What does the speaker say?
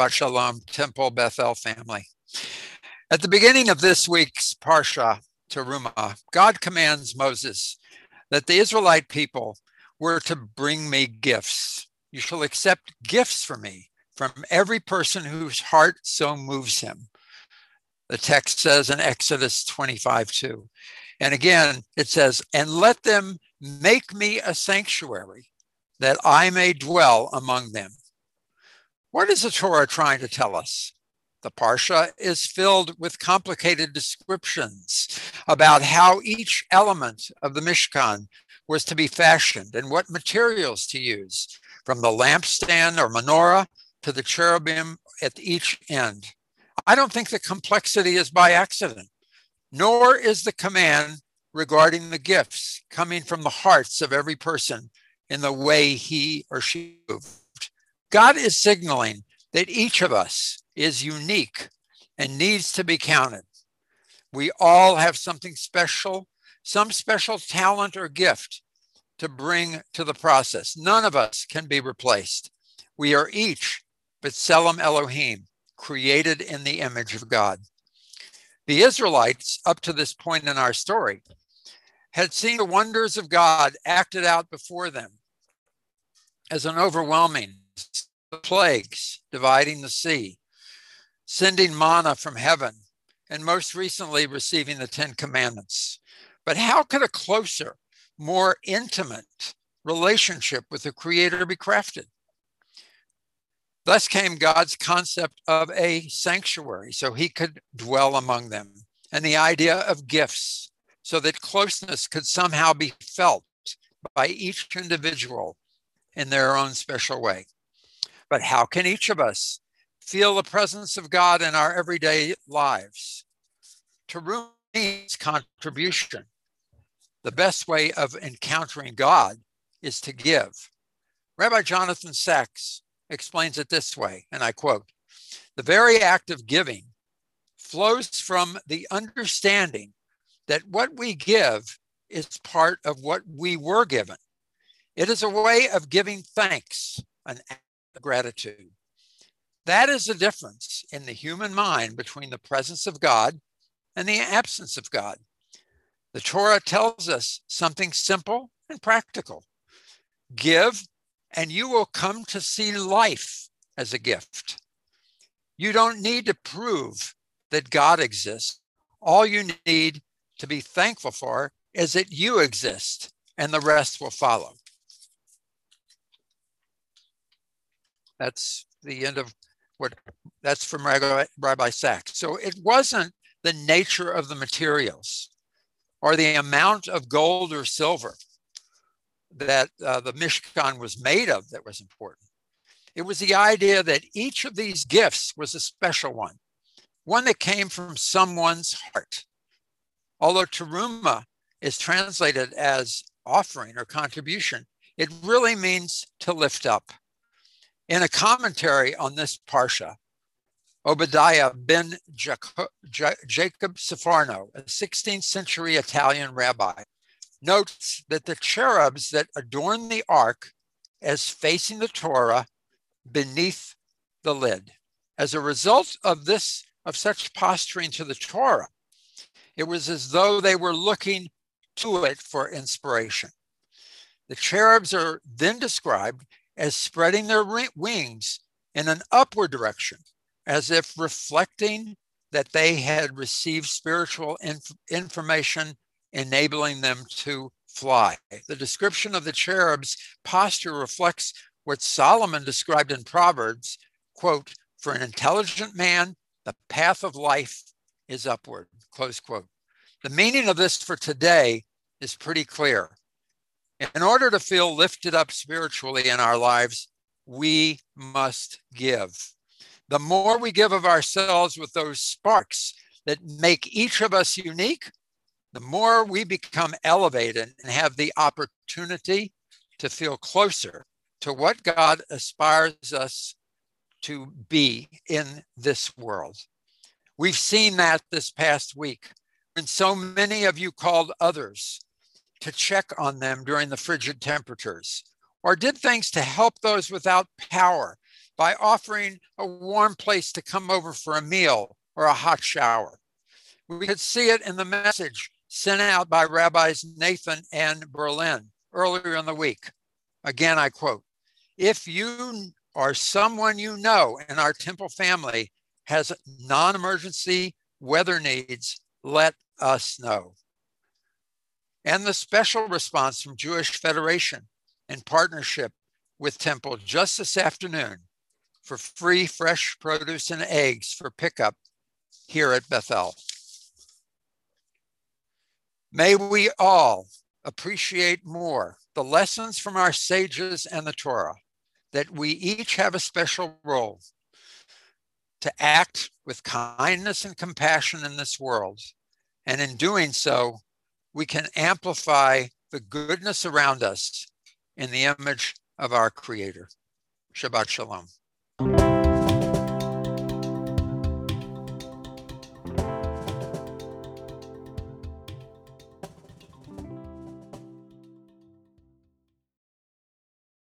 Shabbat Shalom, Temple Bethel family. At the beginning of this week's Parsha, Teruma, God commands Moses that the Israelite people were to bring me gifts. You shall accept gifts from me, from every person whose heart so moves him. The text says in Exodus 25 2. And again, it says, and let them make me a sanctuary that I may dwell among them. What is the Torah trying to tell us? The Parsha is filled with complicated descriptions about how each element of the Mishkan was to be fashioned and what materials to use, from the lampstand or menorah to the cherubim at each end. I don't think the complexity is by accident, nor is the command regarding the gifts coming from the hearts of every person in the way he or she moved. God is signaling that each of us is unique and needs to be counted. We all have something special, some special talent or gift to bring to the process. None of us can be replaced. We are each but B'Tselem Elohim, created in the image of God. The Israelites, up to this point in our story, had seen the wonders of God acted out before them as an overwhelming plagues, dividing the sea, sending manna from heaven, and most recently receiving the Ten Commandments. But how could a closer, more intimate relationship with the Creator be crafted? Thus came God's concept of a sanctuary so he could dwell among them, and the idea of gifts so that closeness could somehow be felt by each individual in their own special way. But how can each of us feel the presence of God in our everyday lives. To means contribution. The best way of encountering God is to give. Rabbi Jonathan Sacks explains it this way, and I quote The very act of giving flows from the understanding that what we give is part of what we were given. It is a way of giving thanks, an gratitude. That is the difference in the human mind between the presence of God and the absence of God. The Torah tells us something simple and practical give, and you will come to see life as a gift. You don't need to prove that God exists. All you need to be thankful for is that you exist, and the rest will follow. That's the end of what that's from Rabbi, Rabbi Sacks. So it wasn't the nature of the materials or the amount of gold or silver that uh, the Mishkan was made of that was important. It was the idea that each of these gifts was a special one, one that came from someone's heart. Although teruma is translated as offering or contribution, it really means to lift up. In a commentary on this Parsha, Obadiah ben Jacob, Sforno, a 16th century Italian rabbi, notes that the cherubs that adorn the ark as facing the Torah beneath the lid. As a result of this, of such posturing to the Torah, it was as though they were looking to it for inspiration. The cherubs are then described as spreading their wings in an upward direction, as if reflecting that they had received spiritual inf- information enabling them to fly. The description of the cherubs' posture reflects what Solomon described in Proverbs quote, for an intelligent man, the path of life is upward, close quote. The meaning of this for today is pretty clear. In order to feel lifted up spiritually in our lives, we must give. The more we give of ourselves with those sparks that make each of us unique, the more we become elevated and have the opportunity to feel closer to what God aspires us to be in this world. We've seen that this past week when so many of you called others to check on them during the frigid temperatures, or did things to help those without power by offering a warm place to come over for a meal or a hot shower. We could see it in the message sent out by Rabbis Nathan and Berlin earlier in the week. Again, I quote If you or someone you know in our temple family has non emergency weather needs, let us know. And the special response from Jewish Federation in partnership with Temple just this afternoon for free fresh produce and eggs for pickup here at Bethel. May we all appreciate more the lessons from our sages and the Torah, that we each have a special role to act with kindness and compassion in this world. And in doing so, we can amplify the goodness around us in the image of our Creator. Shabbat Shalom.